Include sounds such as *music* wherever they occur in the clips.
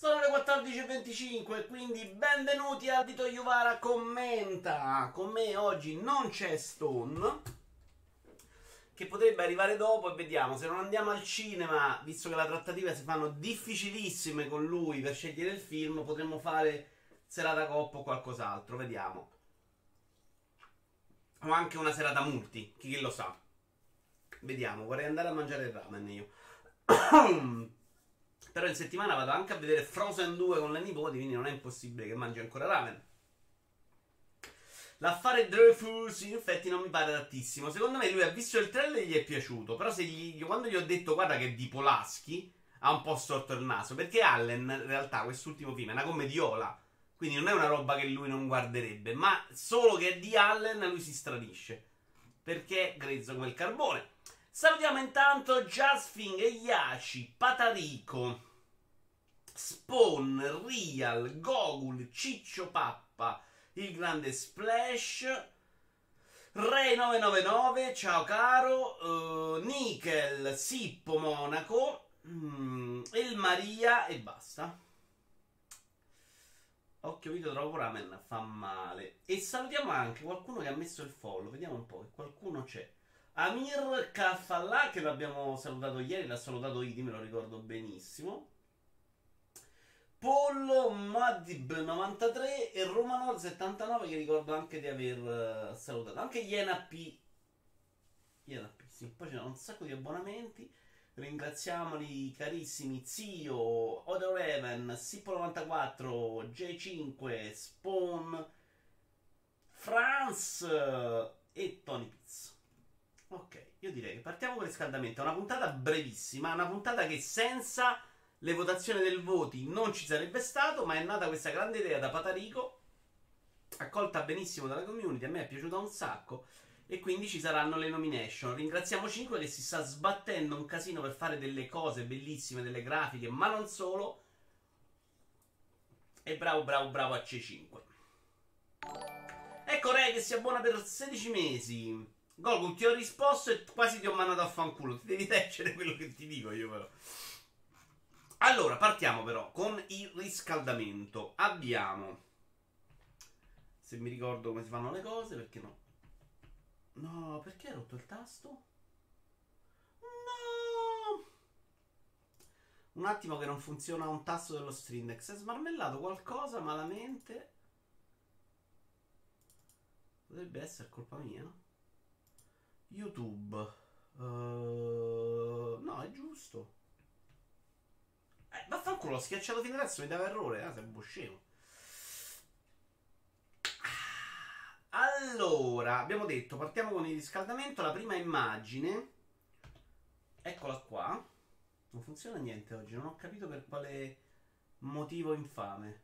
Sono le 14.25, quindi benvenuti a Dito Yuvara commenta. Con me oggi non c'è Stone, che potrebbe arrivare dopo e vediamo. Se non andiamo al cinema, visto che le trattative si fanno difficilissime con lui per scegliere il film, potremmo fare serata coppa o qualcos'altro, vediamo. O anche una serata multi, chi lo sa. Vediamo, vorrei andare a mangiare il ramen io. Però in settimana vado anche a vedere Frozen 2 con le nipoti, quindi non è impossibile che mangi ancora ramen. L'affare Dreyfus in effetti non mi pare tantissimo. Secondo me lui ha visto il trailer e gli è piaciuto. Però gli, quando gli ho detto guarda che è di Polaschi, ha un po' storto il naso. Perché Allen, in realtà, quest'ultimo film è una commediola. Quindi non è una roba che lui non guarderebbe. Ma solo che è di Allen lui si stranisce. Perché è grezzo come il carbone. Salutiamo intanto Jasfing e Yashi, Patarico, Spawn, Real, Gogul, Ciccio Pappa, il grande Splash, Ray999, ciao caro, uh, Nickel, Sippo Monaco, mm, El Maria e basta. Occhio video trovo ramen, fa male. E salutiamo anche qualcuno che ha messo il follow, vediamo un po' che qualcuno c'è. Amir Kafallah, che l'abbiamo salutato ieri, l'ha salutato Idi, me lo ricordo benissimo. Pollo Madib93 e Romanol79 che ricordo anche di aver uh, salutato. Anche Iena P. Iena P, sì. Poi c'erano un sacco di abbonamenti. Ringraziamoli carissimi Zio, Odoreven, Sippo94, J5, Spawn, Franz e Tony Pizza. Ok, io direi che partiamo con il riscaldamento. È una puntata brevissima, una puntata che senza le votazioni del voti non ci sarebbe stato, ma è nata questa grande idea da Patarico, accolta benissimo dalla community, a me è piaciuta un sacco. E quindi ci saranno le nomination. Ringraziamo 5 che si sta sbattendo un casino per fare delle cose bellissime, delle grafiche, ma non solo. E bravo, bravo, bravo a C5. Ecco Re che si abbona per 16 mesi. Goku, ti ho risposto e quasi ti ho mandato a fanculo. Ti devi leggere quello che ti dico io, però. Allora, partiamo però con il riscaldamento. Abbiamo. Se mi ricordo come si fanno le cose, perché no? No, perché hai rotto il tasto? No! Un attimo che non funziona un tasto dello. Si è smarmellato qualcosa malamente. Potrebbe essere colpa mia, no? YouTube. Uh, no, è giusto. Eh, vaffanculo, ho schiacciato fino adesso, mi dava errore. Ah, sei un scemo. Allora, abbiamo detto, partiamo con il riscaldamento. La prima immagine. Eccola qua. Non funziona niente oggi, non ho capito per quale motivo infame.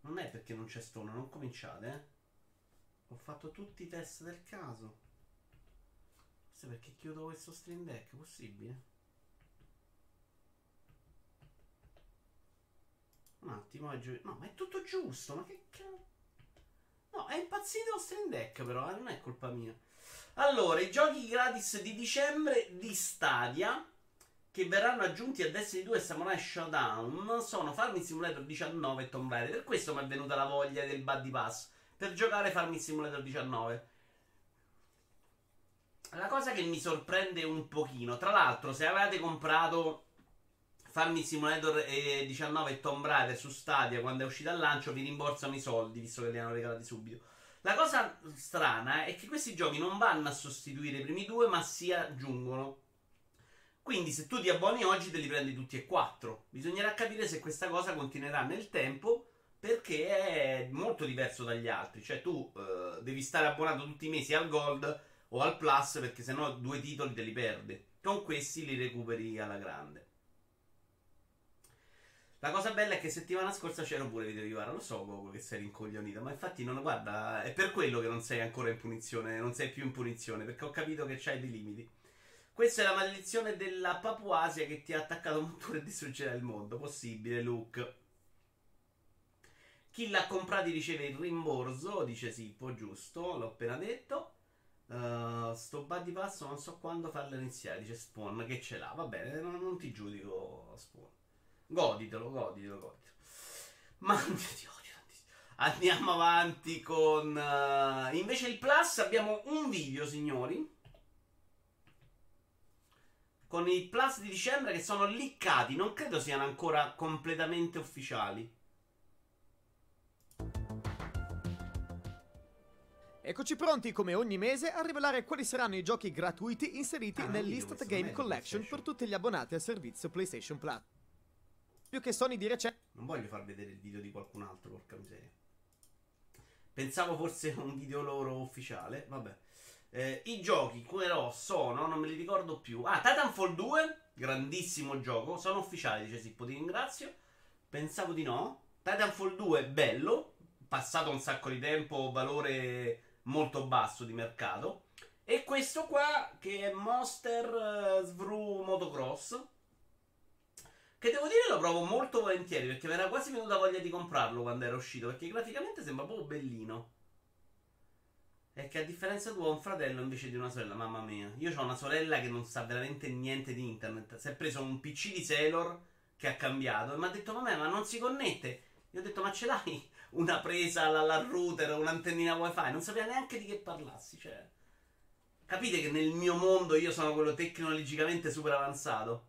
Non è perché non c'è stone, non cominciate, eh. Ho fatto tutti i test del caso. Forse perché chiudo questo stream deck, possibile? Un attimo, è giu- no, ma è tutto giusto, ma che cazzo? No, è impazzito lo stream deck però, eh, non è colpa mia. Allora, i giochi gratis di dicembre di Stadia che verranno aggiunti a Destiny 2 e Samurai Showdown sono Farming Simulator 19 e Tomb Raider. Per questo mi è venuta la voglia del Buddy Pass per giocare Farming Simulator 19. La cosa che mi sorprende un pochino, tra l'altro, se avete comprato Farming Simulator 19 e Tomb Raider su Stadia quando è uscita al lancio, vi rimborsano i soldi, visto che li hanno regalati subito. La cosa strana è che questi giochi non vanno a sostituire i primi due, ma si aggiungono. Quindi, se tu ti abboni oggi, te li prendi tutti e quattro. Bisognerà capire se questa cosa continuerà nel tempo perché è molto diverso dagli altri. Cioè, tu uh, devi stare abbonato tutti i mesi al Gold o al Plus perché sennò due titoli te li perdi. Con questi li recuperi alla grande. La cosa bella è che settimana scorsa c'era pure video di Vara. Lo so, Gogo, che sei rincoglionita. Ma infatti, non guarda, è per quello che non sei ancora in punizione. Non sei più in punizione. Perché ho capito che c'hai dei limiti. Questa è la maledizione della Papuasia che ti ha attaccato un motore e distruggerà il mondo. Possibile, Luke. Chi l'ha comprato riceve il rimborso, dice Sippo, giusto, l'ho appena detto. Uh, sto Buddy Pass non so quando farlo iniziare. Dice Spawn che ce l'ha. Va bene, non, non ti giudico Spawn. Goditelo, goditelo, goditelo. Ma *laughs* ti odio Andiamo avanti con. Uh, invece il Plus abbiamo un video, signori. Con i Plus di dicembre che sono liccati. Non credo siano ancora completamente ufficiali. Eccoci pronti come ogni mese a rivelare quali saranno i giochi gratuiti inseriti ah, nell'Instant Game Collection per tutti gli abbonati al servizio PlayStation Plus. Più che Sony di recente... Non voglio far vedere il video di qualcun altro, porca miseria. Pensavo fosse un video loro ufficiale, vabbè. Eh, I giochi però sono, non me li ricordo più. Ah, Titanfall 2, grandissimo gioco, sono ufficiali, dice Sippo, ti ringrazio. Pensavo di no. Titanfall 2, bello, passato un sacco di tempo, valore molto basso di mercato. E questo qua che è Monster uh, Svru Motocross. Che devo dire lo provo molto volentieri perché mi era quasi venuta voglia di comprarlo quando era uscito. Perché graficamente sembra proprio bellino. E che a differenza tua ho un fratello invece di una sorella, mamma mia. Io ho una sorella che non sa veramente niente di internet. Si è preso un PC di Sailor che ha cambiato e mi ha detto: Mamma, ma non si connette. Io ho detto: Ma ce l'hai? Una presa alla, router, un'antennina wifi, non sapeva neanche di che parlassi, cioè. Capite che nel mio mondo io sono quello tecnologicamente super avanzato.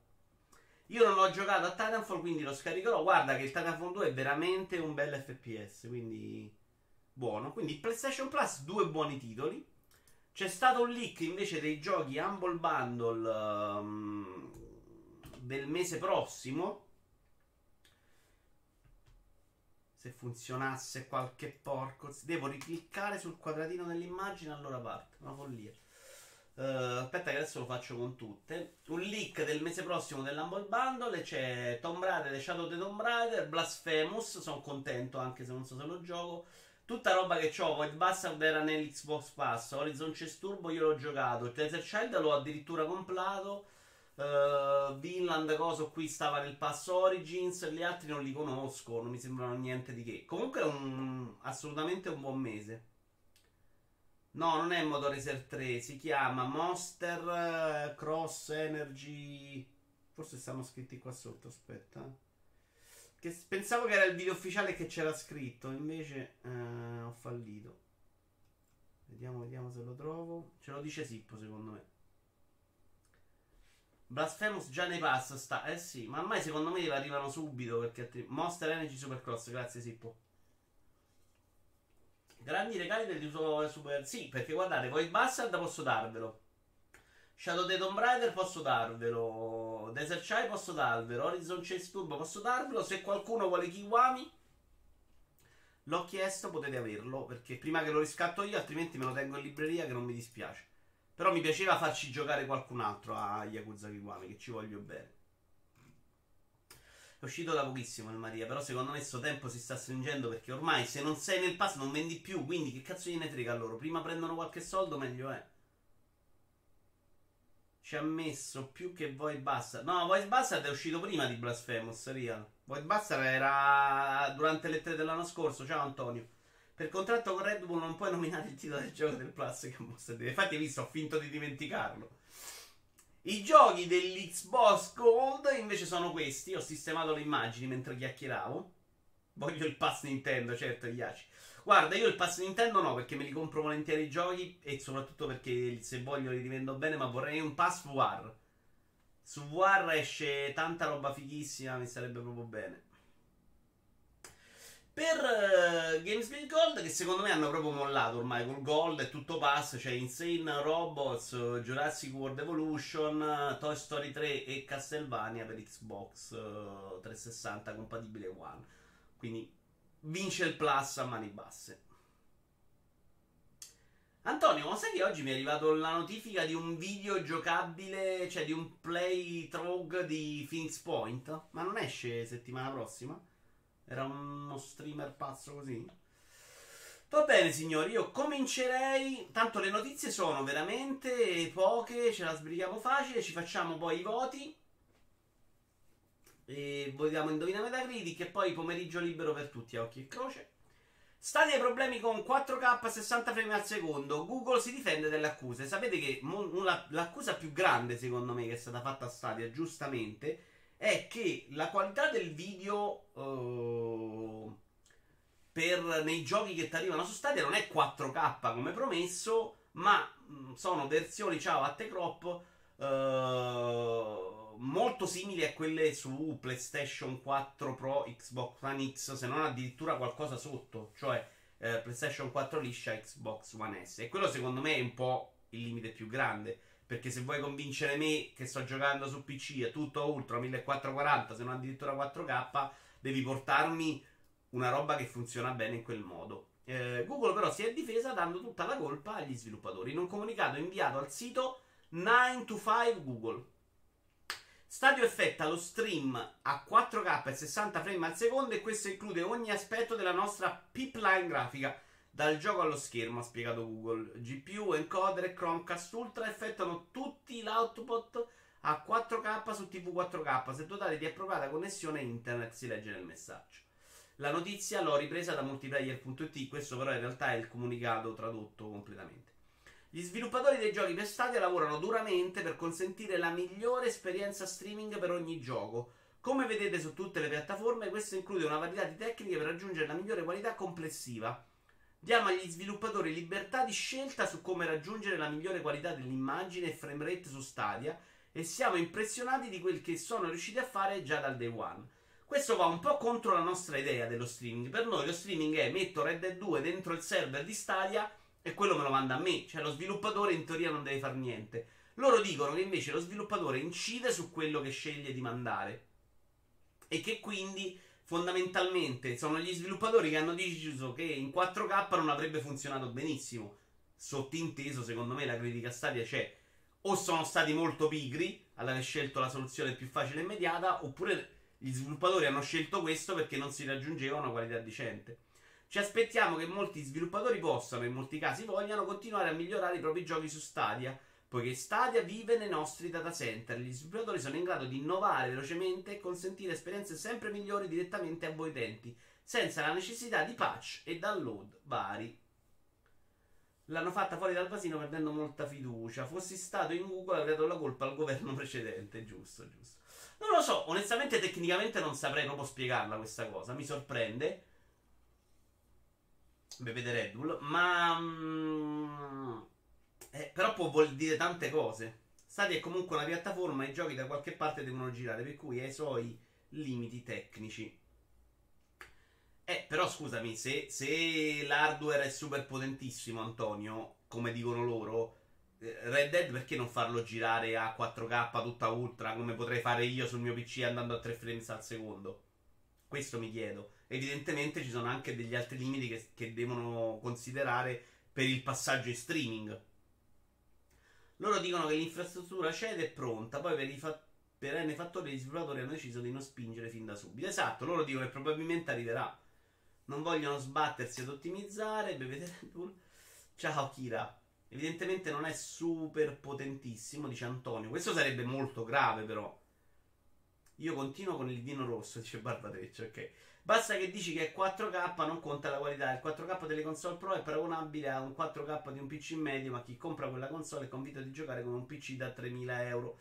Io non ho giocato a Titanfall, quindi lo scaricherò. Guarda che il Titanfall 2 è veramente un bel FPS, quindi buono. Quindi PlayStation Plus, due buoni titoli. C'è stato un leak invece dei giochi Humble Bundle um, del mese prossimo Se funzionasse qualche porco. Devo ricliccare sul quadratino dell'immagine, allora parte. Una follia. Uh, aspetta che adesso lo faccio con tutte. Un leak del mese prossimo dell'Humble Bundle. C'è Tomb Raider, The Shadow of Tomb Raider, Blasphemous. Sono contento anche se non so se lo gioco. Tutta roba che ho, Void Bastard era nell'Xbox Pass, Horizon Chess Turbo io l'ho giocato, Desert Child l'ho addirittura comprato. Uh, Vinland, coso qui stava nel pass Origins, gli altri non li conosco, non mi sembrano niente di che. Comunque è un, assolutamente un buon mese. No, non è Motoracer 3, si chiama Monster Cross Energy. Forse stanno scritti qua sotto, aspetta. Che pensavo che era il video ufficiale che c'era scritto, invece eh, ho fallito. Vediamo, vediamo se lo trovo. Ce lo dice Sippo, secondo me. Blasphemous già nei pass sta. Eh sì, ma ormai secondo me arrivano subito perché Monster Energy Supercross, grazie Sippo. Grandi regali del tuo Super. Sì, perché guardate, Void Bastard posso darvelo. Shadow the Tomb Raider posso darvelo. Desert Chai posso darvelo. Horizon Chase Turbo posso darvelo. Se qualcuno vuole Kiwami, l'ho chiesto, potete averlo. Perché prima che lo riscatto io, altrimenti me lo tengo in libreria che non mi dispiace. Però mi piaceva farci giocare qualcun altro a Yakuza Kiwami, che ci voglio bene. È uscito da pochissimo il Maria, però secondo me questo tempo si sta stringendo perché ormai se non sei nel pass non vendi più, quindi che cazzo gliene frega loro? Prima prendono qualche soldo, meglio è. Ci ha messo più che Void Bastard. No, Void Bastard è uscito prima di Blasphemous, Real. Void Bastard era durante le tre dell'anno scorso. Ciao Antonio. Per contratto con Red Bull non puoi nominare il titolo del gioco del Plus che mostra dire. Infatti, hai visto, ho finto di dimenticarlo. I giochi dell'Xbox Gold invece sono questi. Ho sistemato le immagini mentre chiacchieravo. Voglio il pass Nintendo, certo, Iaci. Guarda, io il pass Nintendo no, perché me li compro volentieri i giochi e soprattutto perché se voglio li rivendo bene, ma vorrei un pass VR. Su VR esce tanta roba fighissima, mi sarebbe proprio bene per uh, Games with Gold che secondo me hanno proprio mollato ormai col Gold è tutto pass c'è cioè Insane Robots Jurassic World Evolution Toy Story 3 e Castlevania per Xbox uh, 360 compatibile One quindi vince il plus a mani basse Antonio, ma sai che oggi mi è arrivato la notifica di un video giocabile, cioè di un playthrough di Phoenix Point? Ma non esce settimana prossima? Era uno streamer pazzo così. Va bene, signori, io comincerei. Tanto le notizie sono veramente poche, ce la sbrighiamo facile. Ci facciamo poi i voti. E votiamo Indovina Metacritic. E poi pomeriggio libero per tutti a occhi e croce. Stati ai problemi con 4K 60 frame al secondo. Google si difende dalle accuse. Sapete che l'accusa più grande, secondo me, che è stata fatta a Stadia, giustamente, è che la qualità del video uh, per, nei giochi che ti arrivano su Stadia non è 4K come promesso, ma mh, sono versioni, ciao, a te crop. Uh, molto simili a quelle su PlayStation 4 Pro, Xbox One X, se non addirittura qualcosa sotto, cioè eh, PlayStation 4 liscia, Xbox One S. E quello secondo me è un po' il limite più grande. Perché se vuoi convincere me che sto giocando su PC a tutto ultra 1440, se non addirittura 4K, devi portarmi una roba che funziona bene in quel modo. Eh, Google però si è difesa dando tutta la colpa agli sviluppatori. In un comunicato inviato al sito 9 to 5 Google. Stadio effetta lo stream a 4K e 60 frame al secondo e questo include ogni aspetto della nostra pipeline grafica. Dal gioco allo schermo, ha spiegato Google. GPU, encoder e Chromecast Ultra effettano tutti l'output a 4K su TV 4K se dotati di appropriata connessione internet, si legge nel messaggio. La notizia l'ho ripresa da multiplayer.it, questo però in realtà è il comunicato tradotto completamente. Gli sviluppatori dei giochi per Stadia lavorano duramente per consentire la migliore esperienza streaming per ogni gioco. Come vedete su tutte le piattaforme, questo include una varietà di tecniche per raggiungere la migliore qualità complessiva. Diamo agli sviluppatori libertà di scelta su come raggiungere la migliore qualità dell'immagine e frame rate su Stadia e siamo impressionati di quel che sono riusciti a fare già dal day one. Questo va un po' contro la nostra idea dello streaming. Per noi lo streaming è metto Red Dead 2 dentro il server di Stadia e quello me lo manda a me. Cioè, lo sviluppatore in teoria non deve fare niente. Loro dicono che invece lo sviluppatore incide su quello che sceglie di mandare. E che quindi fondamentalmente sono gli sviluppatori che hanno deciso che in 4K non avrebbe funzionato benissimo. Sottinteso, secondo me, la critica Stadia c'è. O sono stati molto pigri all'aver scelto la soluzione più facile e immediata, oppure gli sviluppatori hanno scelto questo perché non si raggiungeva una qualità decente. Ci aspettiamo che molti sviluppatori possano, in molti casi vogliano, continuare a migliorare i propri giochi su Stadia, poiché Stadia vive nei nostri data center. Gli sviluppatori sono in grado di innovare velocemente e consentire esperienze sempre migliori direttamente a voi utenti, senza la necessità di patch e download vari. L'hanno fatta fuori dal vasino perdendo molta fiducia. Fossi stato in Google avrei dato la colpa al governo *laughs* precedente, giusto, giusto. Non lo so, onestamente tecnicamente non saprei proprio spiegarla questa cosa, mi sorprende bevete Red Bull, ma... Eh, però può vuol dire tante cose. Stadia è comunque una piattaforma e i giochi da qualche parte devono girare, per cui ha i suoi limiti tecnici. Eh, però scusami, se, se l'hardware è super potentissimo, Antonio, come dicono loro, eh, Red Dead perché non farlo girare a 4K tutta ultra come potrei fare io sul mio PC andando a 3 frames al secondo? Questo mi chiedo evidentemente ci sono anche degli altri limiti che, che devono considerare per il passaggio in streaming. Loro dicono che l'infrastruttura c'è ed è pronta, poi per i fa- per N fattori gli sviluppatori hanno deciso di non spingere fin da subito. Esatto, loro dicono che probabilmente arriverà. Non vogliono sbattersi ad ottimizzare. Ciao Kira. Evidentemente non è super potentissimo, dice Antonio. Questo sarebbe molto grave, però. Io continuo con il vino rosso, dice Barbatreccio, ok. Basta che dici che è 4K, non conta la qualità. Il 4K delle console Pro è paragonabile a un 4K di un PC medio, ma chi compra quella console è convinto di giocare con un PC da 3000 euro.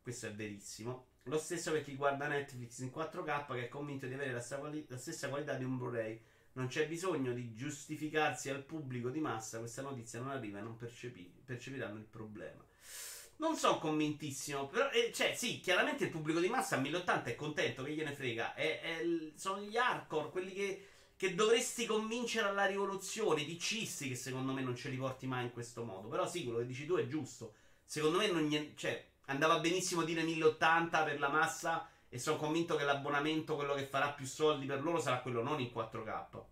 Questo è verissimo. Lo stesso per chi guarda Netflix in 4K che è convinto di avere la, stessa qualità di un Blu-ray. Non c'è bisogno di giustificarsi al pubblico di massa, questa notizia non arriva e non percepi- percepiranno il problema. Non sono convintissimo, però, eh, cioè, sì, chiaramente il pubblico di massa a 1080 è contento, che gliene frega. È, è, sono gli hardcore, quelli che, che, dovresti convincere alla rivoluzione, i picisti che secondo me non ce li porti mai in questo modo. Però sì, quello che dici tu è giusto. Secondo me non cioè, andava benissimo dire 1080 per la massa e sono convinto che l'abbonamento, quello che farà più soldi per loro, sarà quello non in 4K.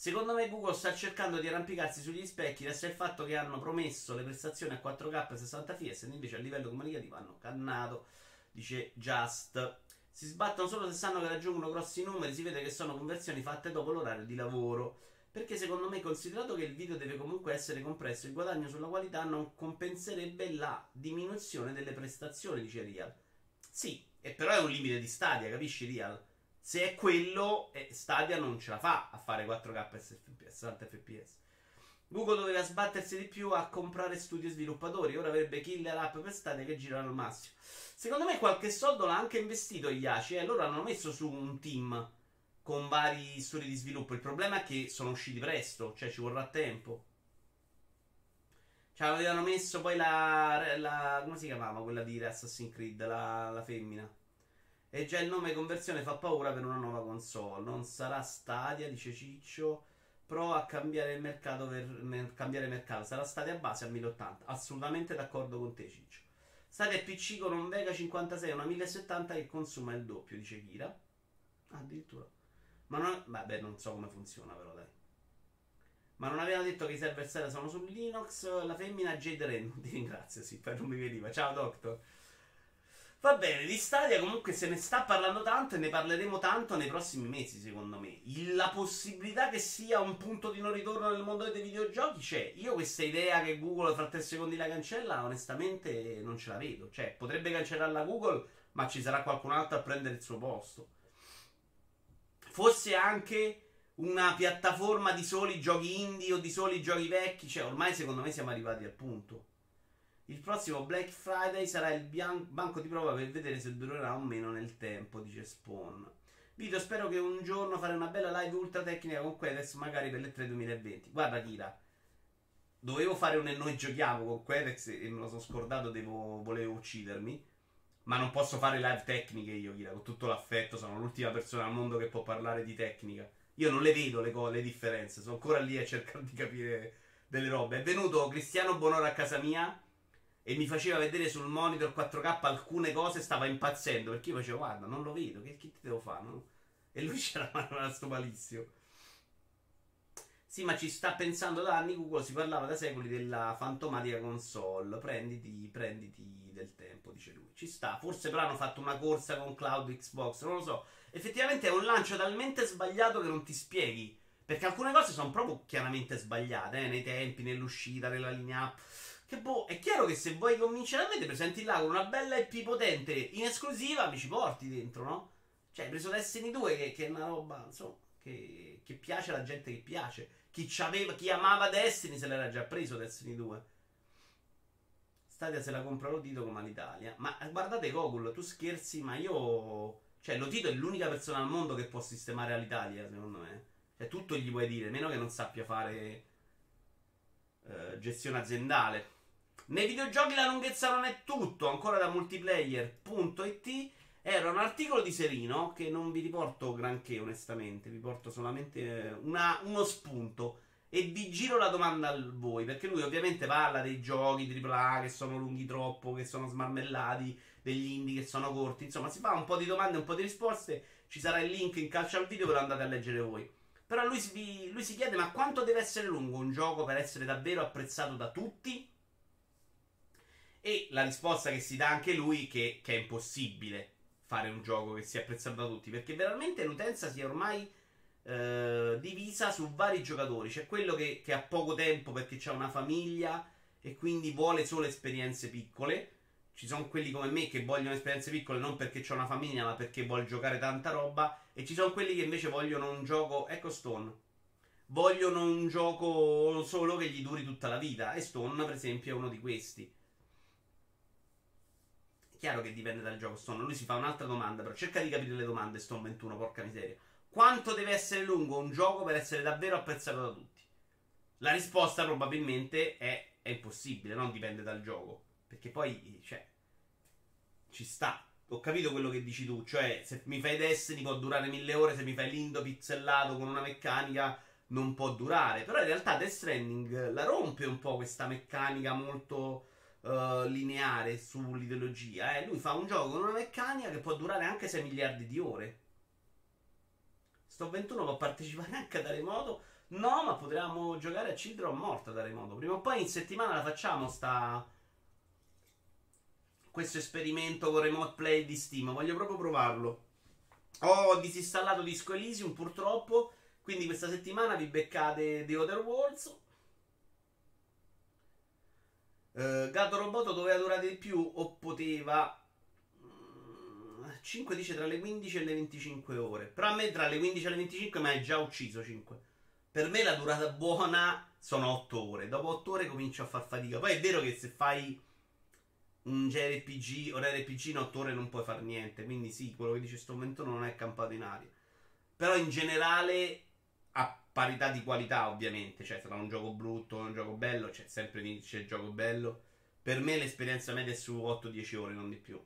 Secondo me Google sta cercando di arrampicarsi sugli specchi grazie al fatto che hanno promesso le prestazioni a 4K e 60 fps invece a livello comunicativo hanno cannato, dice Just. Si sbattono solo se sanno che raggiungono grossi numeri, si vede che sono conversioni fatte dopo l'orario di lavoro. Perché secondo me, considerato che il video deve comunque essere compresso, il guadagno sulla qualità non compenserebbe la diminuzione delle prestazioni, dice Real. Sì, e però è un limite di stadia, capisci Real? Se è quello, eh, Stadia non ce la fa a fare 4K 60 fps. Google doveva sbattersi di più a comprare studio sviluppatori. Ora avrebbe killer app per Stadia che girano al massimo. Secondo me qualche soldo l'ha anche investito Iaci. Eh? Loro hanno messo su un team con vari studi di sviluppo. Il problema è che sono usciti presto, cioè ci vorrà tempo. Cioè, avevano messo poi la, la. come si chiamava quella di Assassin's Creed? La, la femmina. E già il nome conversione fa paura per una nuova console. Non sarà Stadia, dice Ciccio. Prova a cambiare mercato per cambiare mercato. Sarà Stadia base a 1080. Assolutamente d'accordo con te, Ciccio. Stadia PC con un Vega 56 una 1070 che consuma il doppio, dice Kira. addirittura. Ma non, vabbè, non so come funziona, però dai. Ma non aveva detto che i server sera sono su Linux. La femmina Jade Ren. *laughs* Ti ringrazio, sì, per non mi veniva. Ciao, Doctor. Va bene, di Stadia comunque se ne sta parlando tanto e ne parleremo tanto nei prossimi mesi, secondo me. La possibilità che sia un punto di non ritorno nel mondo dei videogiochi c'è. Io questa idea che Google fra tre secondi la cancella, onestamente non ce la vedo. Cioè, potrebbe cancellarla Google, ma ci sarà qualcun altro a prendere il suo posto. Forse anche una piattaforma di soli giochi indie o di soli giochi vecchi. Cioè, ormai secondo me siamo arrivati al punto. Il prossimo Black Friday sarà il bian- banco di prova per vedere se durerà o meno nel tempo, dice Spawn. Vito, spero che un giorno fare una bella live ultra tecnica con Quedex, magari per le 3 2020. Guarda, Kira, dovevo fare un e noi giochiamo con Quedex e me lo sono scordato, devo, volevo uccidermi. Ma non posso fare live tecniche io, Kira, con tutto l'affetto. Sono l'ultima persona al mondo che può parlare di tecnica. Io non le vedo le, co- le differenze, sono ancora lì a cercare di capire delle robe. È venuto Cristiano Bonora a casa mia e mi faceva vedere sul monitor 4K alcune cose, stava impazzendo perché io facevo guarda, non lo vedo, che, che ti devo fare? No? *laughs* E lui c'era *laughs* a sto malizio. Sì, ma ci sta pensando da anni Google, si parlava da secoli della fantomatica console. Prenditi, prenditi del tempo, dice lui. Ci sta, forse però hanno fatto una corsa con Cloud Xbox, non lo so. Effettivamente è un lancio talmente sbagliato che non ti spieghi. Perché alcune cose sono proprio chiaramente sbagliate, eh, nei tempi, nell'uscita, nella linea che boh, è chiaro che se vuoi convincere a me, ti presenti là con una bella IP potente in esclusiva, mi ci porti dentro, no? Cioè, hai preso Destiny 2, che, che, è una roba, insomma, che, che piace alla gente che piace. Chi, chi amava Destiny se l'era già preso Destiny 2. Stadia se la compra Lotito come all'Italia. Ma guardate Gogol, tu scherzi, ma io... Cioè, Lotito è l'unica persona al mondo che può sistemare all'Italia, secondo me. Cioè, tutto gli puoi dire, meno che non sappia fare... Uh, gestione aziendale. Nei videogiochi la lunghezza non è tutto, ancora da multiplayer.it era un articolo di Serino che non vi riporto granché onestamente, vi porto solamente eh, una, uno spunto e vi giro la domanda a voi, perché lui ovviamente parla dei giochi AAA che sono lunghi troppo, che sono smarmellati, degli indie che sono corti, insomma si fa un po' di domande, un po' di risposte, ci sarà il link in calcio al video ve lo andate a leggere voi. Però lui si, lui si chiede ma quanto deve essere lungo un gioco per essere davvero apprezzato da tutti? E la risposta che si dà anche lui che, che è impossibile fare un gioco che sia apprezzato da tutti, perché veramente l'utenza si è ormai eh, divisa su vari giocatori. C'è quello che, che ha poco tempo perché ha una famiglia e quindi vuole solo esperienze piccole. Ci sono quelli come me che vogliono esperienze piccole non perché ho una famiglia, ma perché voglio giocare tanta roba. E ci sono quelli che invece vogliono un gioco. Ecco Stone. Vogliono un gioco solo che gli duri tutta la vita. E Stone, per esempio, è uno di questi. Chiaro che dipende dal gioco Stone. Lui si fa un'altra domanda, però cerca di capire le domande Stone 21, porca miseria. Quanto deve essere lungo un gioco per essere davvero apprezzato da tutti? La risposta probabilmente è, è impossibile, non dipende dal gioco. Perché poi, cioè, ci sta. Ho capito quello che dici tu, cioè, se mi fai Destiny può durare mille ore, se mi fai Lindo pixelato con una meccanica non può durare. Però in realtà Death Stranding la rompe un po' questa meccanica molto uh, lineare sull'ideologia. Eh. Lui fa un gioco con una meccanica che può durare anche 6 miliardi di ore. Sto 21 può partecipare *laughs* anche da remoto. No, ma potremmo giocare a Children morta da remoto. Prima o poi in settimana la facciamo sta questo esperimento con remote play di Steam. Voglio proprio provarlo. Ho disinstallato Disco Elysium purtroppo. Quindi questa settimana vi beccate The Other Worlds. Uh, Gato Roboto doveva durare di più o poteva. Mm, 5 dice tra le 15 e le 25 ore. Però a me tra le 15 e le 25 mi hai già ucciso 5. Per me la durata buona sono 8 ore. Dopo 8 ore comincio a far fatica. Poi è vero che se fai un JRPG o un RPG in 8 ore non puoi fare niente. Quindi sì, quello che dice sto momento non è campato in aria. Però in generale, parità di qualità, ovviamente. Cioè, sarà un gioco brutto un gioco bello, c'è sempre c'è il gioco bello. Per me l'esperienza media è su 8-10 ore, non di più.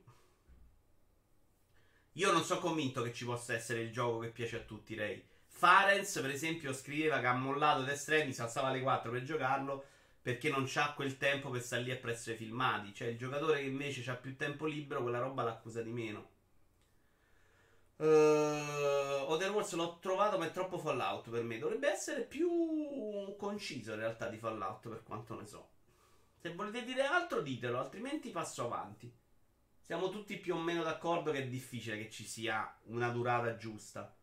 Io non sono convinto che ci possa essere il gioco che piace a tutti, Ray. Farenz, per esempio, scriveva che ha mollato Death Stranding, si alzava alle 4 per giocarlo perché non c'ha quel tempo per stare lì appresso ai filmati. Cioè, il giocatore che invece ha più tempo libero, quella roba l'accusa di meno. Uh, Other Wars l'ho trovato, ma è troppo Fallout per me. Dovrebbe essere più conciso in realtà di Fallout, per quanto ne so. Se volete dire altro, ditelo, altrimenti passo avanti. Siamo tutti più o meno d'accordo che è difficile che ci sia una durata giusta.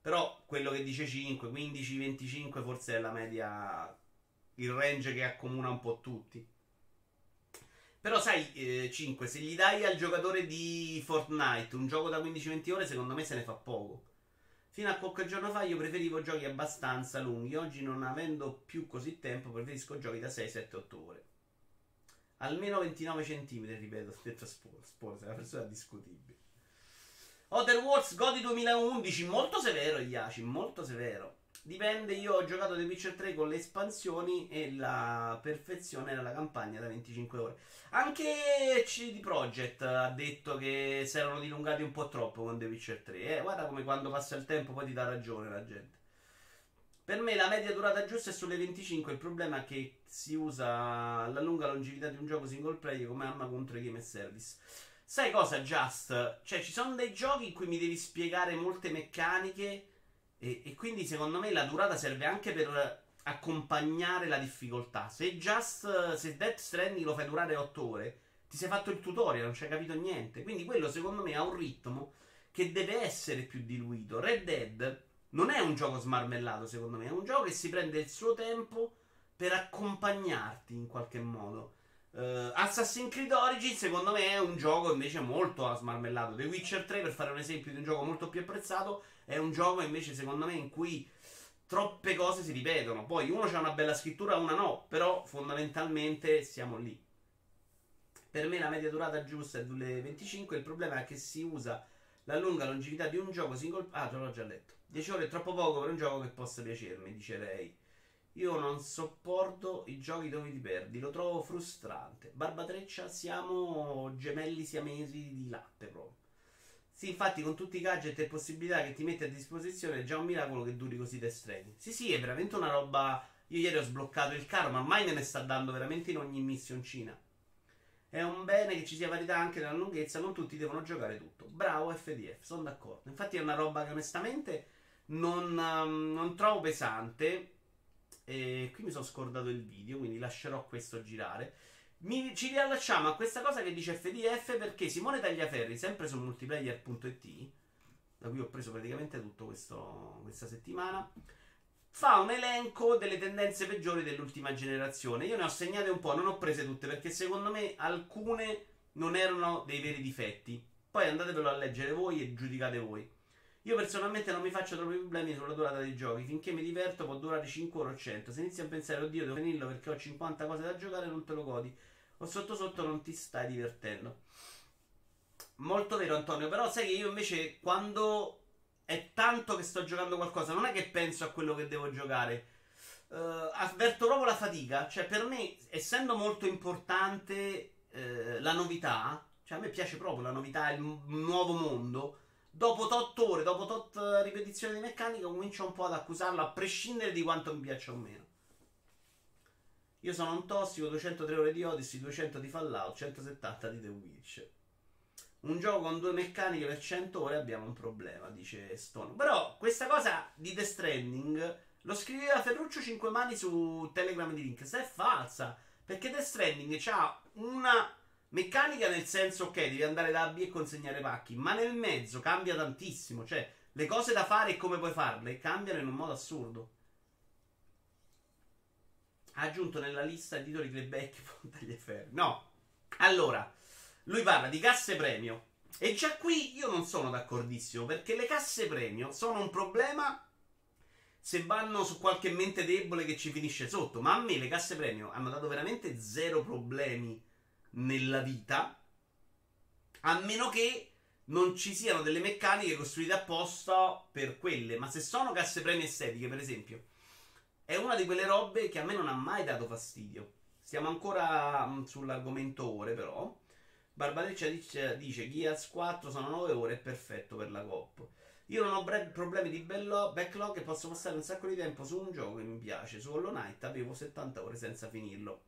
Però quello che dice 5, 15, 25 forse è la media, il range che accomuna un po' tutti. Però sai, eh, 5, se gli dai al giocatore di Fortnite un gioco da 15-20 ore, secondo me se ne fa poco. Fino a qualche giorno fa io preferivo giochi abbastanza lunghi, oggi non avendo più così tempo preferisco giochi da 6, 7, 8 ore. Almeno 29 cm, ripeto, *laughs* detto Spurs, è una persona discutibile. Other Wars Godi 2011, molto severo Iaci, molto severo. Dipende, io ho giocato The Witcher 3 con le espansioni e la perfezione era la campagna da 25 ore. Anche CD Projekt ha detto che si erano dilungati un po' troppo con The Witcher 3. Eh, guarda come quando passa il tempo poi ti dà ragione la gente. Per me la media durata giusta è sulle 25. Il problema è che si usa la lunga longevità di un gioco single player come arma contro i game service. Sai cosa, Just? Cioè, ci sono dei giochi in cui mi devi spiegare molte meccaniche. E, e quindi, secondo me, la durata serve anche per accompagnare la difficoltà. Se Just, se Death Stranding lo fai durare 8 ore, ti sei fatto il tutorial, non ci hai capito niente. Quindi, quello, secondo me, ha un ritmo che deve essere più diluito. Red Dead non è un gioco smarmellato, secondo me, è un gioco che si prende il suo tempo per accompagnarti in qualche modo. Uh, Assassin's Creed Origin, secondo me, è un gioco invece molto smarmellato. The Witcher 3, per fare un esempio di un gioco molto più apprezzato, è un gioco invece, secondo me, in cui troppe cose si ripetono. Poi uno c'ha una bella scrittura, una no, però fondamentalmente siamo lì. Per me la media durata giusta è 2,25. Il problema è che si usa la lunga longevità di un gioco single. Ah, te l'ho già letto. 10 ore è troppo poco per un gioco che possa piacermi, dice lei. Io non sopporto i giochi dove ti perdi, lo trovo frustrante. Barbatreccia, siamo gemelli siamesi di latte proprio. Sì, infatti, con tutti i gadget e possibilità che ti mette a disposizione, è già un miracolo che duri così da estremi. Sì, sì, è veramente una roba. Io ieri ho sbloccato il caro, ma mai me ne sta dando veramente in ogni missioncina. È un bene che ci sia varietà anche nella lunghezza, non tutti devono giocare tutto. Bravo FDF, sono d'accordo. Infatti è una roba che onestamente non, um, non trovo pesante. E qui mi sono scordato il video, quindi lascerò questo girare. Mi, ci riallacciamo a questa cosa che dice FDF perché Simone Tagliaferri, sempre su multiplayer.it, da cui ho preso praticamente tutto questo, questa settimana, fa un elenco delle tendenze peggiori dell'ultima generazione. Io ne ho segnate un po', non ho prese tutte perché secondo me alcune non erano dei veri difetti. Poi andatevelo a leggere voi e giudicate voi. Io personalmente non mi faccio troppi problemi sulla durata dei giochi. Finché mi diverto può durare 5 ore o 100. Se inizi a pensare, oddio, devo finirlo perché ho 50 cose da giocare, non te lo godi. O sotto sotto non ti stai divertendo. Molto vero, Antonio. Però sai che io invece quando è tanto che sto giocando qualcosa, non è che penso a quello che devo giocare. Uh, avverto proprio la fatica. Cioè, per me, essendo molto importante uh, la novità, cioè a me piace proprio la novità, il nuovo mondo dopo tot ore, dopo tot eh, ripetizioni di meccanica, comincio un po' ad accusarlo, a prescindere di quanto mi piaccia o meno. Io sono un tossico, 203 ore di Odyssey, 200 di Fallout, 170 di The Witch. Un gioco con due meccaniche per 100 ore abbiamo un problema, dice Stone. Però questa cosa di The Stranding lo scriveva Ferruccio 5 mani su Telegram di Link. Se è falsa, perché The Stranding ha una Meccanica nel senso, ok, devi andare da B e consegnare pacchi, ma nel mezzo cambia tantissimo. Cioè, le cose da fare e come puoi farle cambiano in un modo assurdo. Aggiunto nella lista titoli playback Tagliaferri. No. Allora, lui parla di casse premio. E già qui io non sono d'accordissimo perché le casse premio sono un problema se vanno su qualche mente debole che ci finisce sotto. Ma a me le casse premio hanno dato veramente zero problemi nella vita. A meno che non ci siano delle meccaniche costruite apposta per quelle. Ma se sono casse premio estetiche, per esempio, è una di quelle robe che a me non ha mai dato fastidio. Stiamo ancora mm, sull'argomento ore, però. Barbareccia dice, dice Gears 4 sono 9 ore, è perfetto per la COP. Io non ho bre- problemi di bello- backlog e posso passare un sacco di tempo su un gioco che mi piace. Su Hollow Knight avevo 70 ore senza finirlo.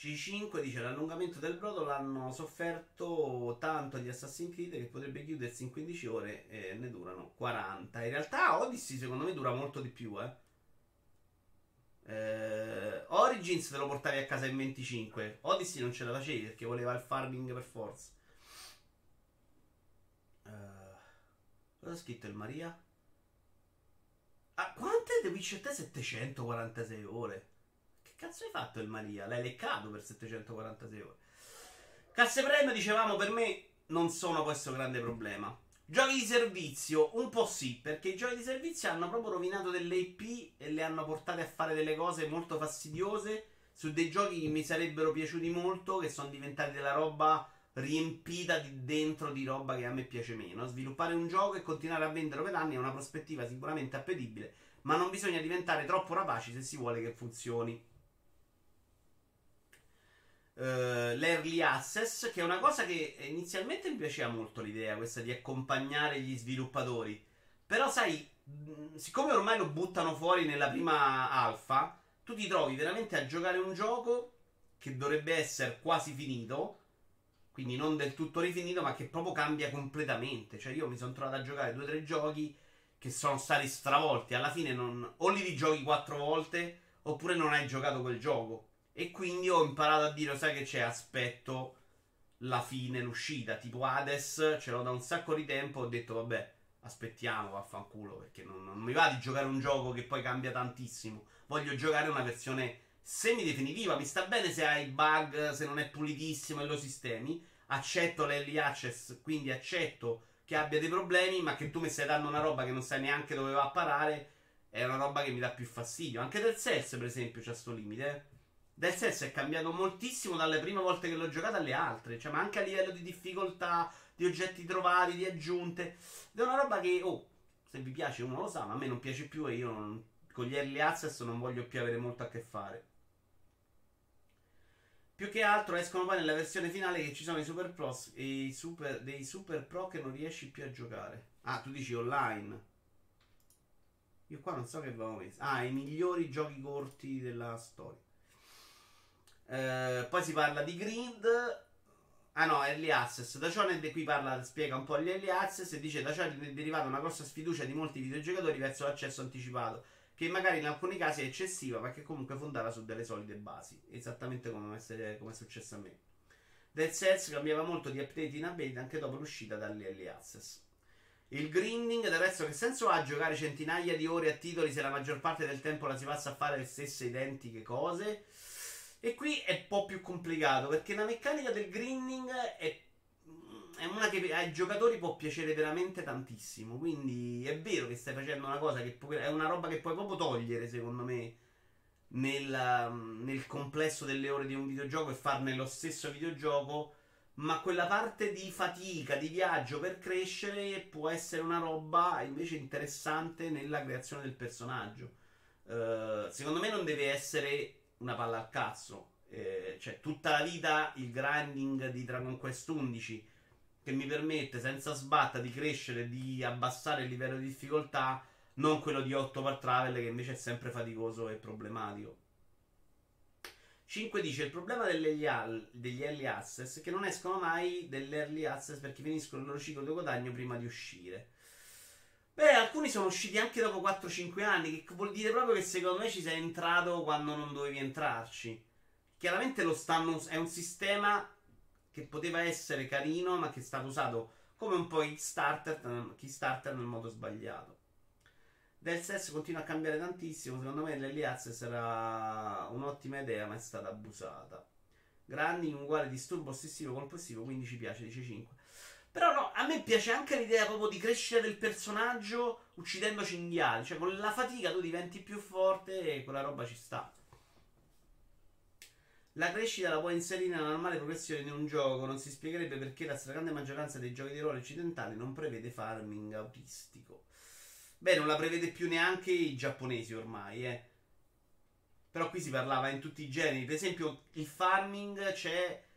C5 dice l'allungamento del brodo l'hanno sofferto tanto gli Assassin's Creed che potrebbe chiudersi in 15 ore e ne durano 40. In realtà Odyssey secondo me dura molto di più, eh. eh Origins te lo portavi a casa in 25. Odyssey non ce la facevi perché voleva il farming per forza. Cosa ha scritto il Maria? Ah, quante The Witcher 3? 746 ore. Cazzo hai fatto il Maria? L'hai leccato per 746 ore. Casse premio, dicevamo, per me non sono questo grande problema. Giochi di servizio, un po' sì, perché i giochi di servizio hanno proprio rovinato delle IP e le hanno portate a fare delle cose molto fastidiose su dei giochi che mi sarebbero piaciuti molto, che sono diventati della roba riempita di dentro di roba che a me piace meno. Sviluppare un gioco e continuare a venderlo per anni è una prospettiva sicuramente appetibile, ma non bisogna diventare troppo rapaci se si vuole che funzioni. Uh, l'early access, che è una cosa che inizialmente mi piaceva molto l'idea, questa di accompagnare gli sviluppatori. Però, sai, siccome ormai lo buttano fuori nella prima alfa, tu ti trovi veramente a giocare un gioco che dovrebbe essere quasi finito quindi non del tutto rifinito, ma che proprio cambia completamente. Cioè, io mi sono trovato a giocare due o tre giochi che sono stati stravolti. Alla fine non, o li rigiochi quattro volte, oppure non hai giocato quel gioco. E quindi ho imparato a dire, sai che c'è, aspetto la fine, l'uscita. Tipo Hades, ce l'ho da un sacco di tempo, ho detto, vabbè, aspettiamo, vaffanculo, perché non, non mi va di giocare un gioco che poi cambia tantissimo. Voglio giocare una versione semi-definitiva. Mi sta bene se hai bug, se non è pulitissimo e lo sistemi. Accetto l'early access, quindi accetto che abbia dei problemi, ma che tu mi stai dando una roba che non sai neanche dove va a parare. È una roba che mi dà più fastidio. Anche del Cells, per esempio, c'è sto limite. Eh. Del Cells è cambiato moltissimo dalle prime volte che l'ho giocato alle altre. Cioè, ma anche a livello di difficoltà, di oggetti trovati, di aggiunte. Ed è una roba che, oh, se vi piace uno lo sa, ma a me non piace più e io non, con gli early access non voglio più avere molto a che fare. Più che altro escono poi nella versione finale che ci sono i super pro e i super, dei super pro che non riesci più a giocare. Ah, tu dici online. Io qua non so che avevo messo. Ah, i migliori giochi corti della storia. Eh, poi si parla di grid. Ah no, early access. Da ciò ne qui parla, spiega un po' gli early access e dice da ciò è derivata una grossa sfiducia di molti videogiocatori verso l'accesso anticipato che magari in alcuni casi è eccessiva, ma che comunque fondava su delle solide basi, esattamente come, essere, come è successo a me. Dead Cells cambiava molto di update in update anche dopo l'uscita dall'early access. Il grinding, del resto, che senso ha giocare centinaia di ore a titoli se la maggior parte del tempo la si passa a fare le stesse identiche cose? E qui è un po' più complicato perché la meccanica del grinding è è una che ai giocatori può piacere veramente tantissimo. Quindi è vero che stai facendo una cosa che pu- è una roba che puoi proprio togliere, secondo me, nel, nel complesso delle ore di un videogioco e farne lo stesso videogioco. Ma quella parte di fatica, di viaggio per crescere può essere una roba invece interessante nella creazione del personaggio. Uh, secondo me non deve essere una palla al cazzo. Eh, cioè, tutta la vita il grinding di Dragon Quest 11 che mi permette senza sbatta di crescere, di abbassare il livello di difficoltà, non quello di 8 par travel che invece è sempre faticoso e problematico. 5 dice il problema degli early access è che non escono mai dell'early access perché finiscono il loro ciclo di guadagno prima di uscire. Beh, alcuni sono usciti anche dopo 4-5 anni, che vuol dire proprio che secondo me ci sei entrato quando non dovevi entrarci. Chiaramente lo stanno, è un sistema che poteva essere carino, ma che è stato usato come un po' Kickstarter, Kickstarter nel modo sbagliato. Del SES continua a cambiare tantissimo. Secondo me Access era un'ottima idea, ma è stata abusata. Grinding uguale disturbo ossessivo compulsivo, quindi ci piace, dice 5. Però no, a me piace anche l'idea proprio di crescere del personaggio uccidendo cinghiali. Cioè, con la fatica tu diventi più forte e quella roba ci sta. La crescita la puoi inserire nella normale progressione di un gioco. Non si spiegherebbe perché la stragrande maggioranza dei giochi di ruolo occidentali non prevede farming autistico. Beh, non la prevede più neanche i giapponesi ormai, eh. Però qui si parlava in tutti i generi. Per esempio, il farming c'è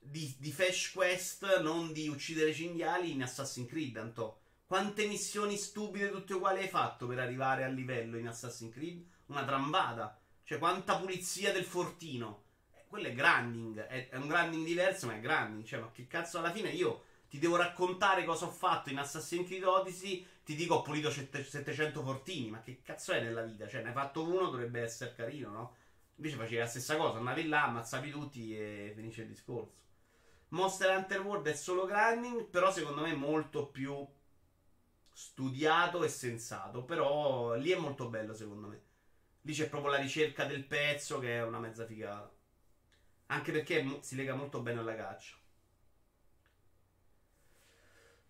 di, di Flash Quest, non di uccidere cinghiali in Assassin's Creed. Tanto. Quante missioni stupide tutte uguali hai fatto per arrivare al livello in Assassin's Creed? Una trambata. Cioè, quanta pulizia del fortino. Eh, quello è grinding. È, è un grinding diverso, ma è grinding. Cioè, ma che cazzo alla fine io ti devo raccontare cosa ho fatto in Assassin's Creed Odyssey. Ti dico ho pulito 700 fortini. Ma che cazzo è nella vita? Cioè, ne hai fatto uno, dovrebbe essere carino, no? Invece facevi la stessa cosa, andavi là, ammazzavi tutti e finisce il discorso. Monster Hunter World è solo grinding, però secondo me molto più studiato e sensato. Però lì è molto bello, secondo me. Lì c'è proprio la ricerca del pezzo che è una mezza figata. Anche perché si lega molto bene alla caccia.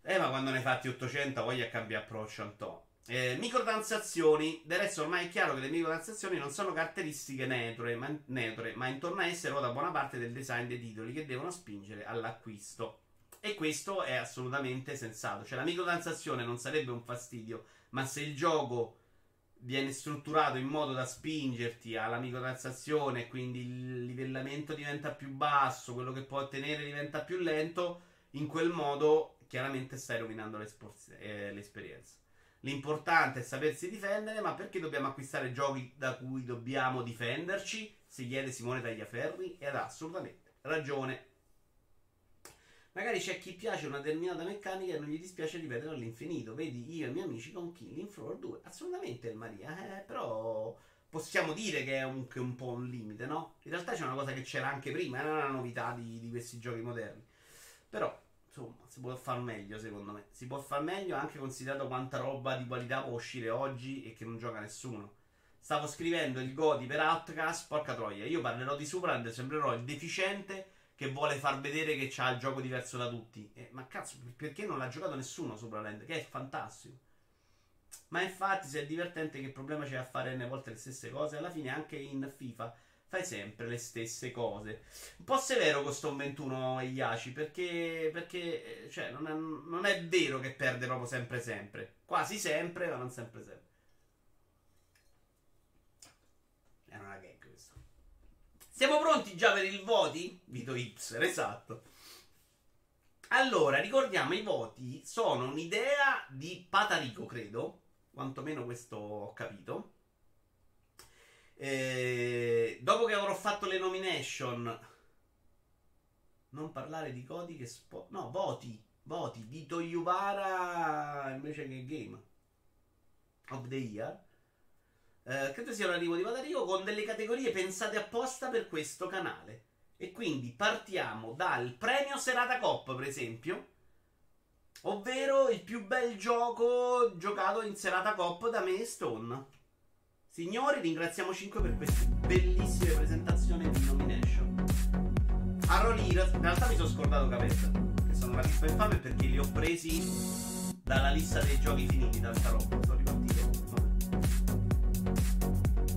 Eh, ma quando ne hai fatti 800 voglia cambiare approccio, Antò. Eh, microtransazioni. Del resto ormai è chiaro che le microtransazioni non sono caratteristiche neutre ma, neutre, ma intorno a esse ruota buona parte del design dei titoli che devono spingere all'acquisto. E questo è assolutamente sensato. Cioè la microtransazione non sarebbe un fastidio, ma se il gioco viene strutturato in modo da spingerti alla microtransazione, quindi il livellamento diventa più basso, quello che puoi ottenere diventa più lento, in quel modo chiaramente stai rovinando eh, l'esperienza. L'importante è sapersi difendere, ma perché dobbiamo acquistare giochi da cui dobbiamo difenderci? Si chiede Simone Tagliaferri ed ha assolutamente ragione. Magari c'è chi piace una determinata meccanica e non gli dispiace ripetere all'infinito. Vedi io e i miei amici con Killing Floor 2. Assolutamente il Maria, eh, però possiamo dire che è un, che un, po' un limite, no? In realtà c'è una cosa che c'era anche prima, è una novità di, di questi giochi moderni. Però insomma, si può far meglio secondo me. Si può far meglio anche considerato quanta roba di qualità può uscire oggi e che non gioca nessuno. Stavo scrivendo il Godi per Outcast, porca troia. Io parlerò di Superland sembrerò il deficiente che vuole far vedere che c'ha il gioco diverso da tutti. Eh, ma cazzo, perché non l'ha giocato nessuno Superland? Che è fantastico. Ma infatti, se è divertente, che problema c'è a fare n volte le stesse cose? Alla fine, anche in FIFA fai sempre le stesse cose. Un po' severo con sto 21 Iaci perché, perché cioè, non, è, non, è, vero che perde proprio sempre sempre. Quasi sempre, ma non sempre sempre. È una gag questo. Siamo pronti già per i voti? Vito Ipser, esatto. Allora, ricordiamo, i voti sono un'idea di Patarico, credo. Quantomeno questo ho capito. Eh, dopo che avrò fatto le nomination, non parlare di codi che spo- no, voti, voti di Toyuvara invece che Game of the Year. Eh, credo sia l'arrivo di Vatarico con delle categorie pensate apposta per questo canale. E quindi partiamo dal premio Serata Cop, per esempio, ovvero il più bel gioco giocato in Serata Cop da me e Stone. Signori, ringraziamo 5 per queste bellissime presentazioni di nomination. A Rolira, in realtà mi sono scordato Capetta, che sono una lista infame perché li ho presi dalla lista dei giochi finiti dal tarot. Sono ripartito.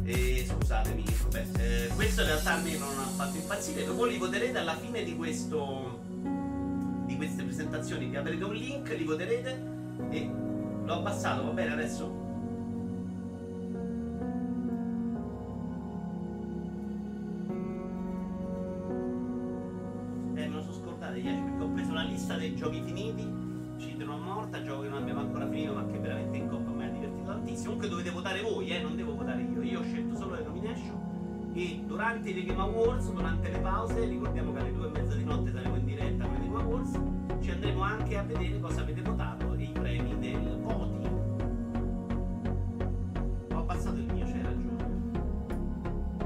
E scusatemi, vabbè, eh, questo in realtà a me non ha fatto impazzire. Dopo li voterete alla fine di questo. di queste presentazioni. Vi avrete un link, li voterete. E l'ho abbassato, va bene adesso? Giochi finiti, Children of Morta, gioco che non abbiamo ancora finito ma che veramente in coppa mi ha divertito tantissimo. Comunque dovete votare voi, eh, non devo votare io. Io ho scelto solo le nomination e durante i Game Awards, durante le pause, ricordiamo che alle due e mezza di notte saremo in diretta con i Game Awards, ci andremo anche a vedere cosa avete votato e i premi del voti. Ho abbassato il mio, c'hai ragione.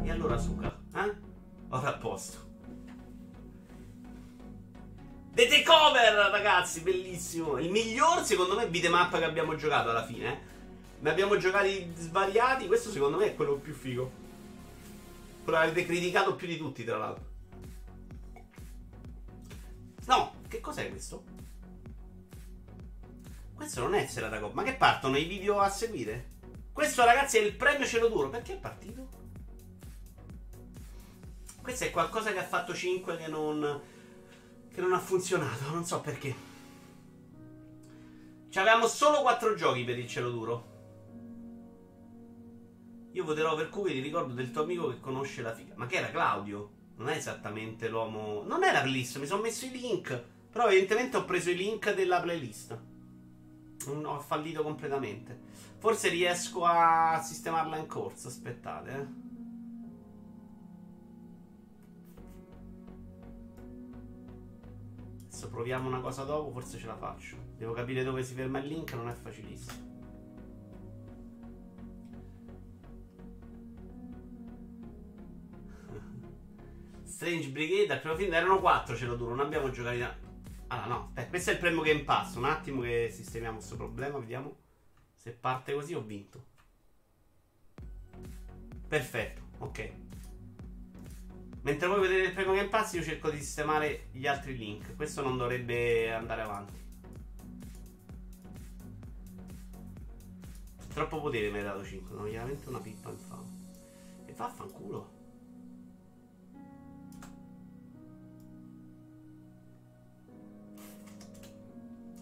E allora Suka, eh? Ora a posto. Ragazzi, bellissimo. Il miglior, secondo me, beat'em che abbiamo giocato alla fine. Eh. Ne abbiamo giocati svariati. Questo, secondo me, è quello più figo. Quello che avete criticato più di tutti, tra l'altro. Che cos'è questo? Questo non è Serata Cop. Ma che partono i video a seguire? Questo, ragazzi, è il premio cielo duro. Perché è partito? Questo è qualcosa che ha fatto 5 che non. Che non ha funzionato. Non so perché. Ci avevamo solo 4 giochi per il cielo duro. Io voterò per cui ti ricordo del tuo amico che conosce la figa. Ma che era Claudio? Non è esattamente l'uomo. Non è la playlist, mi sono messo i link. Però evidentemente ho preso i link della playlist. Ho fallito completamente. Forse riesco a sistemarla in corsa. Aspettate, eh. Adesso proviamo una cosa dopo, forse ce la faccio. Devo capire dove si ferma il link, non è facilissimo. *laughs* Strange Brigade al primo film erano 4 ce lo duro, non abbiamo giocato in... Ah no, aspetta, questo è il premio Game Pass, un attimo che sistemiamo questo problema, vediamo se parte così ho vinto. Perfetto, ok. Mentre voi vedete il premio Game Pass io cerco di sistemare gli altri link, questo non dovrebbe andare avanti. Troppo potere mi hai dato 5, sono chiaramente una pippa infame. E vaffanculo.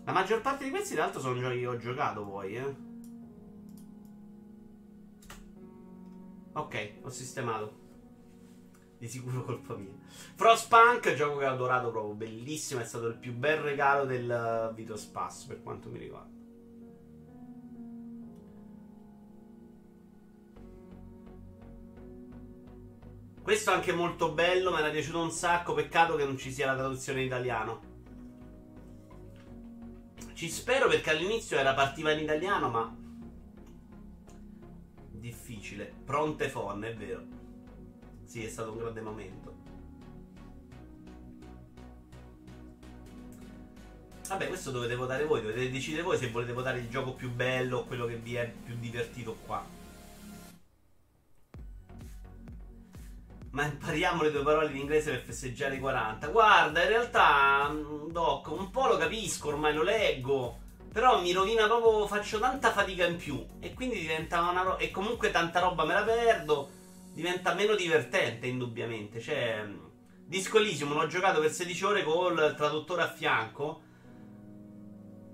La maggior parte di questi, tra l'altro, sono giochi che ho giocato poi, eh. Ok, ho sistemato. Di sicuro colpa mia. Frostpunk, gioco che ho adorato proprio, bellissimo, è stato il più bel regalo del Vito Spasso per quanto mi riguarda. Questo è anche molto bello, mi era piaciuto un sacco, peccato che non ci sia la traduzione in italiano. Ci spero perché all'inizio era partiva in italiano, ma difficile. Pronte phon, è vero. Sì, è stato un grande momento. Vabbè, questo dovete votare voi, dovete decidere voi se volete votare il gioco più bello o quello che vi è più divertito qua. Ma impariamo le due parole in inglese per festeggiare i 40. Guarda, in realtà, mm, Doc, un po' lo capisco, ormai lo leggo. Però mi rovina proprio, faccio tanta fatica in più. E quindi diventa una roba. E comunque tanta roba me la perdo. Diventa meno divertente, indubbiamente. Cioè, mm, Disco Elysium l'ho giocato per 16 ore col traduttore a fianco.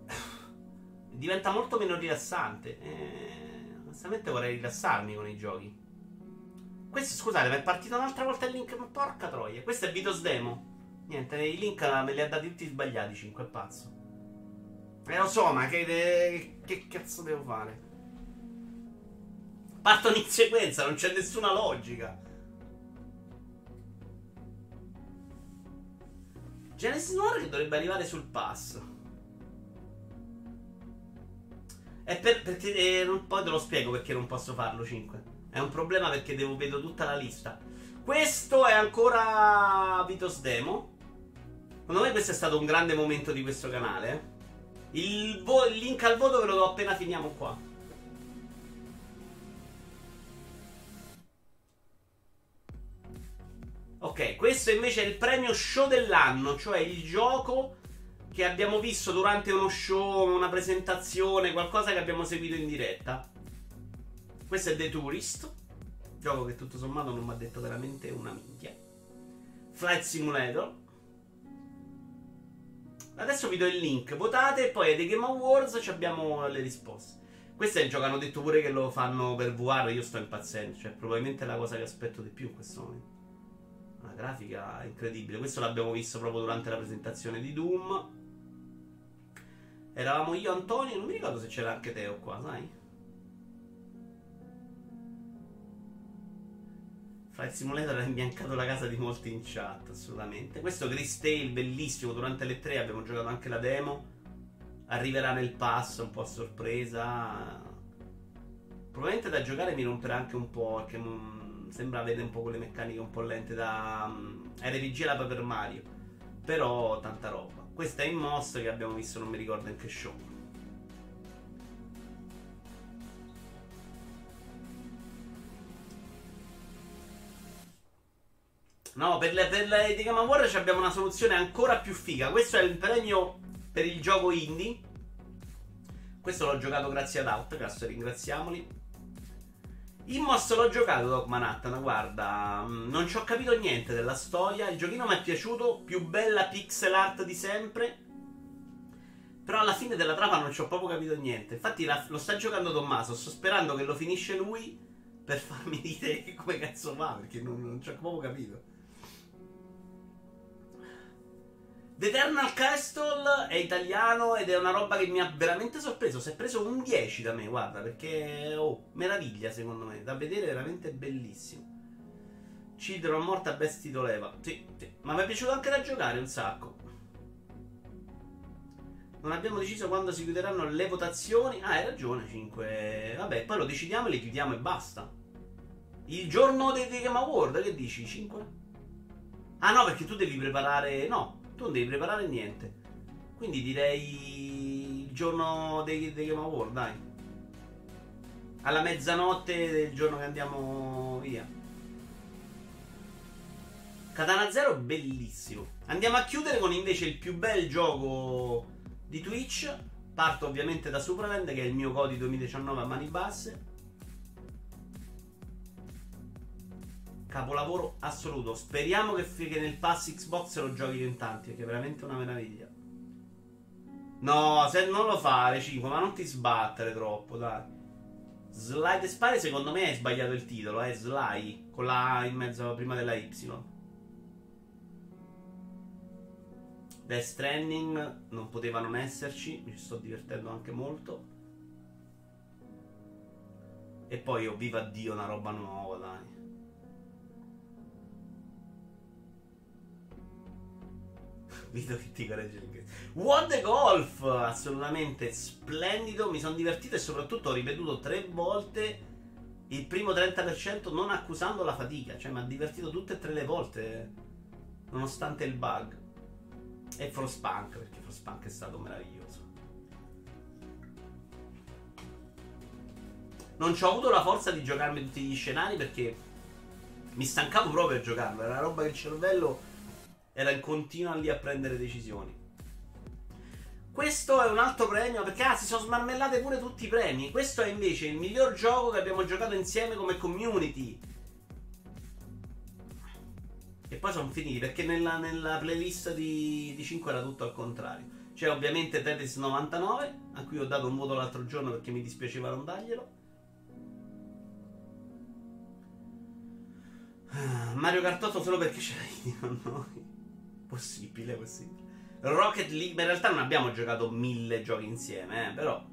*sighs* Diventa molto meno rilassante. E... Onestamente vorrei rilassarmi con i giochi. Questo, scusate, mi è partito un'altra volta il link, ma porca troia. Questo è Vitos Demo. Niente, i link me li ha dati tutti sbagliati, 5, è pazzo. E lo so, ma che, che cazzo devo fare? Partono in sequenza, non c'è nessuna logica. Genesis Noir che dovrebbe arrivare sul pass. E per, perché eh, poi te lo spiego perché non posso farlo 5. È un problema perché devo vedo tutta la lista. Questo è ancora Vitos Demo. Secondo me questo è stato un grande momento di questo canale. Il, vo- il link al voto ve lo do appena finiamo qua. Ok, questo invece è il premio show dell'anno, cioè il gioco che abbiamo visto durante uno show, una presentazione, qualcosa che abbiamo seguito in diretta. Questo è The Tourist. Gioco che tutto sommato non mi ha detto veramente una minchia. Flight Simulator. Adesso vi do il link, votate e poi ai The Game Awards abbiamo le risposte. Questo è il gioco, hanno detto pure che lo fanno per VR, io sto impazzendo, cioè probabilmente è la cosa che aspetto di più in questo momento. Grafica incredibile, questo l'abbiamo visto proprio durante la presentazione di Doom. Eravamo io, Antonio, non mi ricordo se c'era anche Teo qua, sai? Flight Simulator ha imbiancato la casa di molti in chat, assolutamente. Questo Chris Tale, bellissimo, durante le tre abbiamo giocato anche la demo. Arriverà nel pass, un po' a sorpresa. Probabilmente da giocare mi romperà anche un po', perché. Sembra avere un po' quelle meccaniche un po' lente da um, RPG la Paper Mario. Però tanta roba. Questa è in Moss che abbiamo visto, non mi ricordo in che show. No, per le, per Game Award abbiamo una soluzione ancora più figa. Questo è il premio per il gioco indie. Questo l'ho giocato grazie ad Outcast, ringraziamoli. Immos l'ho giocato Doc Manhattan, guarda, mm, non ci ho capito niente della storia, il giochino mi è piaciuto, più bella pixel art di sempre, però alla fine della trama non ci ho proprio capito niente. Infatti la, lo sta giocando Tommaso, sto sperando che lo finisce lui per farmi *laughs* dire come cazzo va, perché non, non ci ho proprio capito. The Eternal Castle è italiano ed è una roba che mi ha veramente sorpreso. Si è preso un 10 da me, guarda, perché oh, meraviglia secondo me, da vedere veramente bellissimo. Children morta vestito leva. Sì, sì, ma mi è piaciuto anche da giocare un sacco. Non abbiamo deciso quando si chiuderanno le votazioni. Ah, hai ragione, 5. Vabbè, poi lo decidiamo e le chiudiamo e basta. Il giorno dei Game Award, che dici? 5? Ah no, perché tu devi preparare... No, tu non devi preparare niente. Quindi direi il giorno dei, dei Game Award, dai. Alla mezzanotte del giorno che andiamo via. Katana Zero bellissimo. Andiamo a chiudere con invece il più bel gioco di Twitch. Parto ovviamente da Superland, che è il mio codice 2019 a mani basse. Capolavoro assoluto. Speriamo che, che nel pass Xbox lo giochi in tanti, perché è veramente una meraviglia. No, se non lo fare 5, ma non ti sbattere troppo, dai. Slide Spy, secondo me hai sbagliato il titolo, è eh? Sly, con la A in mezzo prima della Y. Death Stranding non poteva non esserci, mi sto divertendo anche molto. E poi, oh viva Dio, una roba nuova, dai. *laughs* Vito che ti corregge l'inglese. What the Golf! Assolutamente splendido. Mi sono divertito e soprattutto ho ripetuto tre volte il primo 30% non accusando la fatica. Cioè, mi ha divertito tutte e tre le volte. Nonostante il bug. E Frostpunk, perché Frostpunk è stato meraviglioso. Non ci ho avuto la forza di giocarmi tutti gli scenari perché mi stancavo proprio a giocarlo. Era una roba che il cervello era in continua lì a prendere decisioni. Questo è un altro premio perché ah, si sono smarmellate pure tutti i premi. Questo è invece il miglior gioco che abbiamo giocato insieme come community. E poi sono finiti perché nella, nella playlist di, di, 5 era tutto al contrario. C'è ovviamente Tetris 99, a cui ho dato un voto l'altro giorno perché mi dispiaceva non darglielo. Ah, Mario 8 solo perché ce l'hai *laughs* con noi. Possibile, possibile. Rocket League, in realtà non abbiamo giocato mille giochi insieme, eh, però.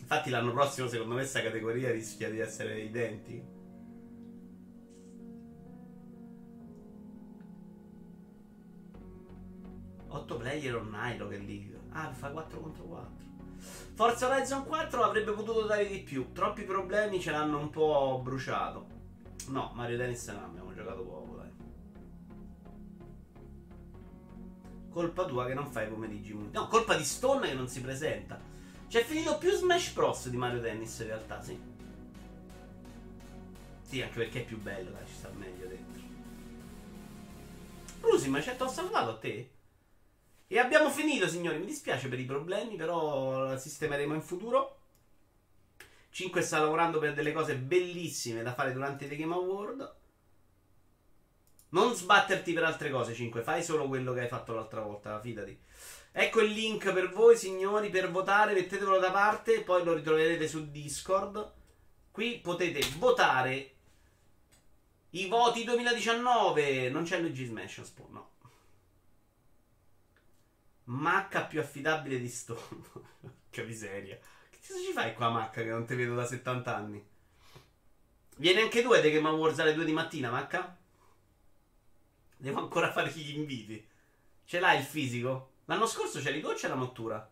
Infatti l'anno prossimo, secondo me, questa categoria rischia di essere identica. Player online Rocket League. Ah, fa 4 contro 4. Forza Horizon 4 avrebbe potuto dare di più. Troppi problemi ce l'hanno un po' bruciato. No, Mario Tennis no, abbiamo giocato poco. Colpa tua che non fai pomeriggi No, colpa di Stone che non si presenta. C'è finito più Smash Bros. di Mario Tennis in realtà, sì. Sì, anche perché è più bello, dai, ci sta meglio dentro. Lusi, ma certo ho salutato a te. E abbiamo finito, signori. Mi dispiace per i problemi, però la sistemeremo in futuro. 5 sta lavorando per delle cose bellissime da fare durante i Game Award. Non sbatterti per altre cose, 5. Fai solo quello che hai fatto l'altra volta, fidati. Ecco il link per voi, signori, per votare. Mettetevelo da parte, poi lo ritroverete su Discord. Qui potete votare i voti 2019. Non c'è Luigi Smash, no. Macca più affidabile di Stone. *laughs* che miseria. Che cosa ci fai qua, Macca, che non ti vedo da 70 anni? Vieni anche tu, che Game Awards alle 2 di mattina, Macca? Devo ancora fare gli inviti. Ce l'hai il fisico? L'anno scorso c'eri tu o c'era Mottura?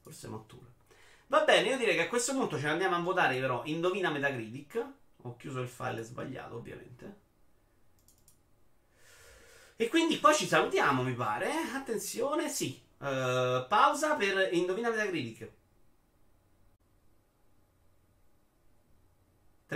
Forse Mottura. Va bene, io direi che a questo punto ce ne andiamo a votare però Indovina Metacritic. Ho chiuso il file sbagliato, ovviamente. E quindi poi ci salutiamo, mi pare. Attenzione, sì. Uh, pausa per Indovina Metacritic.